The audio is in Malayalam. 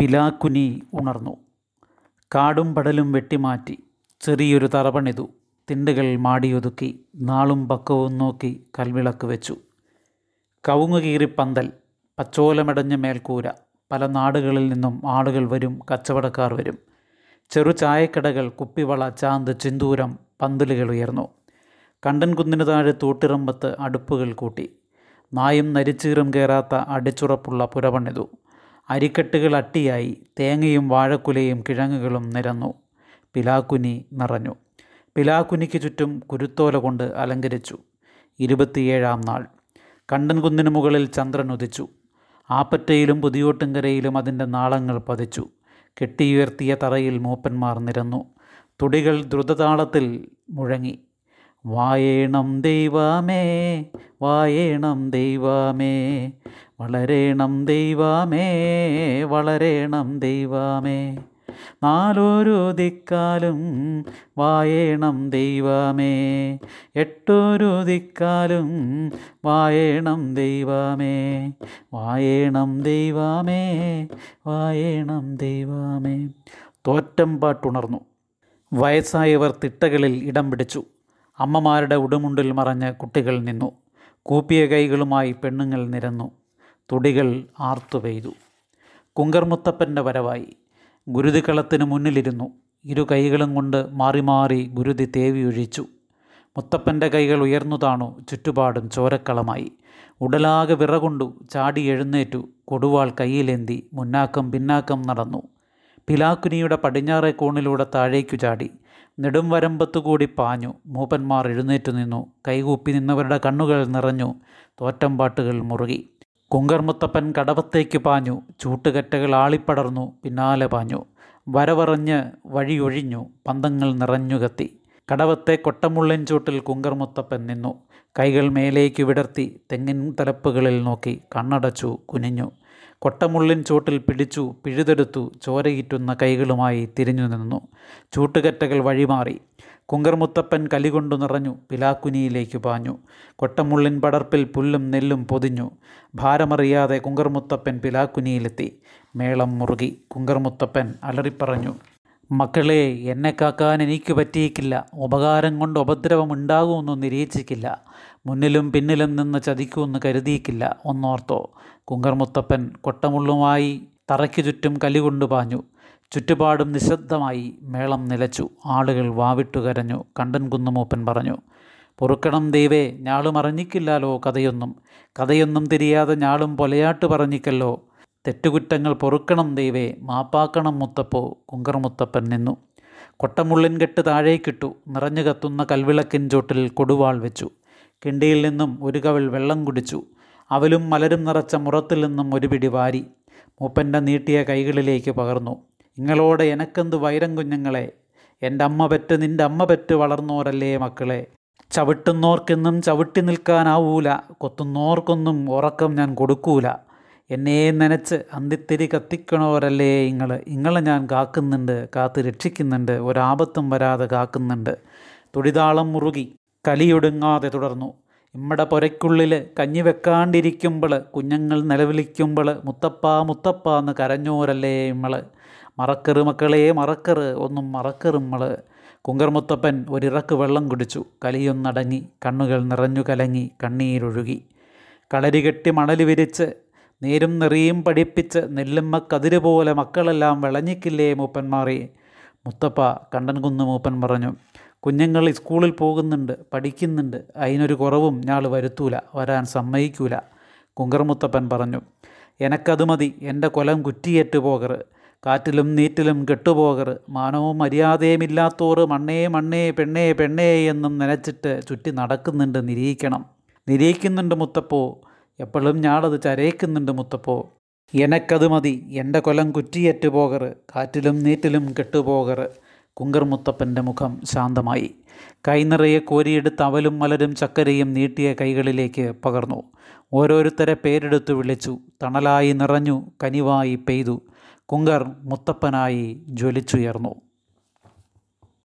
പിലാക്കുനി ഉണർന്നു. കാടും പടലും വെട്ടിമാറ്റി ചെറിയൊരു തറപണിതു തിണ്ടുകൾ മാടിയൊതുക്കി നാളും പക്കവും നോക്കി കൽവിളക്ക് വെച്ചു. കവുങ്ങുകീറി പന്തൽ പച്ചോലമടഞ്ഞ മേൽക്കൂര പല നാടുകളിൽ നിന്നും ആളുകൾ വരും കച്ചവടക്കാർ വരും. ചെറു ചായക്കടകൾ കുപ്പിവള ചാന്ത് ചിന്തൂരം പന്തലുകൾ ഉയർന്നു. കണ്ടൻകുന്നിന് താഴെ തൂട്ടിറമ്പത്ത് അടുപ്പുകൾ കൂട്ടി. നായും നരിച്ചീറും കയറാത്ത അടിച്ചുറപ്പുള്ള പുരപണിതു. അരിക്കെട്ടുകൾ അട്ടിയായി തേങ്ങയും വാഴക്കുലയും കിഴങ്ങുകളും നിരന്നു. പിലാക്കുനി നിറഞ്ഞു. പിലാക്കുനിക്ക് ചുറ്റും കുരുത്തോല കൊണ്ട് അലങ്കരിച്ചു. ഇരുപത്തിയേഴാം നാൾ. കണ്ടൻകുന്നിന് മുകളിൽ ചന്ദ്രൻ ഉദിച്ചു. ആപ്പറ്റയിലും പുതിയോട്ടുംകരയിലും അതിന്റെ നാളങ്ങൾ പതിച്ചു. കെട്ടിയുയർത്തിയ തറയിൽ മൂപ്പന്മാർ നിരന്നു. തുടികൾ ദ്രുതതാളത്തിൽ മുഴങ്ങി. വായേണം ദൈവമേ വായേണം ദൈവമേ വളരേണം ദൈവമേ വളരേണം ദൈവമേ. നാലൊരു ദിക്കാലും വായേണം ദൈവമേ എട്ടൊരു ദിക്കാലും വായേണം ദൈവമേ. വായേണം ദൈവമേ വായേണം ദൈവമേ. തോറ്റം പാട്ടുണർന്നു. വയസ്സായവർ തിട്ടകളിൽ ഇടം പിടിച്ചു. അമ്മമാരുടെ ഉടുമുണ്ടിൽ മറഞ്ഞ് കുട്ടികൾ നിന്നു. കൂപ്പിയ കൈകളുമായി പെണ്ണുങ്ങൾ നിരന്നു. തുടികൾ ആർത്തു പെയ്തു. കുങ്കർമുത്തപ്പന്റെ വരവായി. ഗുരുതിക്കളത്തിന് മുന്നിലിരുന്നു. ഇരു കൈകളും കൊണ്ട് മാറി മാറി ഗുരുതി തേവിയൊഴിച്ചു മുത്തപ്പന്റെ കൈകൾ ഉയർന്നു താണു. ചുറ്റുപാടും ചോരക്കളമായി. ഉടലാകെ വിറകൊണ്ടു ചാടി എഴുന്നേറ്റു. കൊടുവാൾ കയ്യിലേന്തി മുന്നാക്കം പിന്നാക്കം നടന്നു. പിലാക്കുനിയുടെ പടിഞ്ഞാറേ കോണിലൂടെ താഴേക്കു ചാടി. നെടും വരമ്പത്തുകൂടി പാഞ്ഞു. മൂപ്പന്മാർ എഴുന്നേറ്റു നിന്നു. കൈകൂപ്പി നിന്നവരുടെ കണ്ണുകൾ നിറഞ്ഞു. തോറ്റംപാട്ടുകൾ മുറുകി. കുങ്കർമുത്തപ്പൻ കടവത്തേക്ക് പാഞ്ഞു. ചൂട്ടുകറ്റകൾ ആളിപ്പടർന്നു. പിന്നാലെ പാഞ്ഞു. വരവറഞ്ഞ് വഴിയൊഴിഞ്ഞു. പന്തങ്ങൾ നിറഞ്ഞു കത്തി. കടവത്തെ കൊട്ടമുള്ളൻ ചൂട്ടിൽ കുങ്കർമുത്തപ്പൻ നിന്നു. കൈകൾ മേലേക്ക് വിടർത്തി തെങ്ങിൻ തലപ്പുകളിൽ നോക്കി കണ്ണടച്ചു കുനിഞ്ഞു. കൊട്ടമുള്ളിൻ ചൂട്ടിൽ പിടിച്ചു പിഴുതെടുത്തു ചോരയിറ്റുന്ന കൈകളുമായി തിരിഞ്ഞു നിന്നു. ചൂട്ടുകറ്റകൾ വഴിമാറി. കുങ്കർമുത്തപ്പൻ കലികൊണ്ടു നിറഞ്ഞു പിലാക്കുനിയിലേക്ക് പാഞ്ഞു. കൊട്ടമുള്ളിൻ പടർപ്പിൽ പുല്ലും നെല്ലും പൊതിഞ്ഞു. ഭാരമറിയാതെ കുങ്കർമുത്തപ്പൻ പിലാക്കുനിയിലെത്തി. മേളം മുറുകി. കുങ്കർമുത്തപ്പൻ അലറിപ്പറഞ്ഞു. മക്കളെ എന്നെ കാക്കാൻ എനിക്ക് പറ്റിയിക്കില്ല. ഉപകാരം കൊണ്ട് ഉപദ്രവം ഉണ്ടാകുമെന്ന് നിരീക്ഷിക്കില്ല മുന്നിലും പിന്നിലും നിന്ന് ചതിക്കുമെന്ന് കരുതിയിക്കില്ല. ഒന്നോർത്തോ കുങ്കർമുത്തപ്പൻ കൊട്ടമുള്ളുമായി തറയ്ക്കു ചുറ്റും കലികൊണ്ടു പാഞ്ഞു. ചുറ്റുപാടും നിശബ്ദമായി മേളം നിലച്ചു. ആളുകൾ വാവിട്ടു കരഞ്ഞു. കണ്ടൻ കുന്നുമൂപ്പൻ പറഞ്ഞു പൊറുക്കണം ദൈവേ ഞാളും അറിഞ്ഞിക്കില്ലാലോ കഥയൊന്നും. കഥയൊന്നും തിരിയാതെ ഞാളും പൊലയാട്ട് പറഞ്ഞിക്കല്ലോ. തെറ്റുകുറ്റങ്ങൾ പൊറുക്കണം ദൈവേ മാപ്പാക്കണം മുത്തപ്പോ കുങ്കർമുത്തപ്പൻ നിന്നു. കൊട്ടമുള്ളിൻ കെട്ട് താഴേക്കിട്ടു നിറഞ്ഞു കത്തുന്ന കൽവിളക്കിൻ ചോട്ടിൽ കൊടുവാൾ വെച്ചു. കിണ്ടിയിൽ നിന്നും ഒരു കവിൾ വെള്ളം കുടിച്ചു. അവലും മലരും നിറച്ച മുറത്തിൽ നിന്നും ഒരു പിടി വാരി. മൂപ്പന്റെ നീട്ടിയ കൈകളിലേക്ക് പകർന്നു. ഇങ്ങളോട് എനക്കെന്ത് വൈരം കുഞ്ഞുങ്ങളെ? എന്റെ അമ്മ പെറ്റ് നിന്റെ അമ്മ പെറ്റ് വളർന്നോരല്ലേ മക്കളെ? ചവിട്ടുന്നോർക്കെന്നും ചവിട്ടി നിൽക്കാനാവൂല. കൊത്തുന്നോർക്കൊന്നും ഉറക്കം ഞാൻ കൊടുക്കൂല. എന്നെ നനച്ച് അന്തിത്തിരി കത്തിക്കണവരല്ലേ ഇങ്ങൾ ഇങ്ങളെ ഞാൻ കാക്കുന്നുണ്ട് കാത്ത് രക്ഷിക്കുന്നുണ്ട് ഒരാപത്തും വരാതെ കാക്കുന്നുണ്ട്. തുടിതാളം മുറുകി കലിയൊടുങ്ങാതെ തുടർന്നു. ഇമ്മടെ പുരയ്ക്കുള്ളിൽ കഞ്ഞി വെക്കാണ്ടിരിക്കുമ്പോൾ കുഞ്ഞുങ്ങൾ നിലവിളിക്കുമ്പോൾ മുത്തപ്പ മുത്തപ്പ എന്ന് കരഞ്ഞോരല്ലേ ഇമ്മൾ. മറക്കറ് മക്കളെ മറക്കറ് ഒന്നും മറക്കറുമ്മൾ കുങ്കർമുത്തപ്പൻ ഒരിറക്ക് വെള്ളം കുടിച്ചു. കലിയൊന്നടങ്ങി കണ്ണുകൾ നിറഞ്ഞു കലങ്ങി കണ്ണീരൊഴുകി. കളരി കെട്ടി മണൽ വിരിച്ച് നേരും നെറിയും പഠിപ്പിച്ച് നെല്ലുമ്മ കതിര് പോലെ മക്കളെല്ലാം വിളഞ്ഞിക്കില്ലേ മൂപ്പന്മാറി മുത്തപ്പ കണ്ടൻകുന്ന് മൂപ്പൻ പറഞ്ഞു കുഞ്ഞുങ്ങൾ സ്കൂളിൽ പോകുന്നുണ്ട് പഠിക്കുന്നുണ്ട്. അതിനൊരു കുറവും ഞാൾ വരുത്തൂല വരാൻ സമ്മതിക്കൂല. കുങ്കർമുത്തപ്പൻ പറഞ്ഞു എനക്കത് മതി എന്റെ കൊലം കുറ്റിയേറ്റ് പോകറ് കാറ്റിലും നീറ്റിലും കെട്ടുപോകറ് മാനവും മര്യാദയുമില്ലാത്തോറ് മണ്ണേ മണ്ണേ പെണ്ണേ പെണ്ണേ എന്നും നനച്ചിട്ട് ചുറ്റി നടക്കുന്നുണ്ട് നിരീക്കണം. നിരീക്കുന്നുണ്ട് മുത്തപ്പോ എപ്പോഴും ഞാളത് ചരയിക്കുന്നുണ്ട് മുത്തപ്പോ. എനക്കത് മതി എന്റെ കൊലം കുറ്റിയേറ്റ് പോകറ് കാറ്റിലും നീറ്റിലും കെട്ടുപോകറ് കുങ്കർ മുത്തപ്പന്റെ മുഖം ശാന്തമായി. കൈനിറയെ കോരിയെടുത്ത് അവലും മലരും ചക്കരയും നീട്ടിയ കൈകളിലേക്ക് പകർന്നു. ഓരോരുത്തരെ പേരെടുത്തു വിളിച്ചു തണലായി നിറഞ്ഞു കനിവായി പെയ്തു. കുങ്കർ മുത്തപ്പനായി ജ്വലിച്ചുയർന്നു.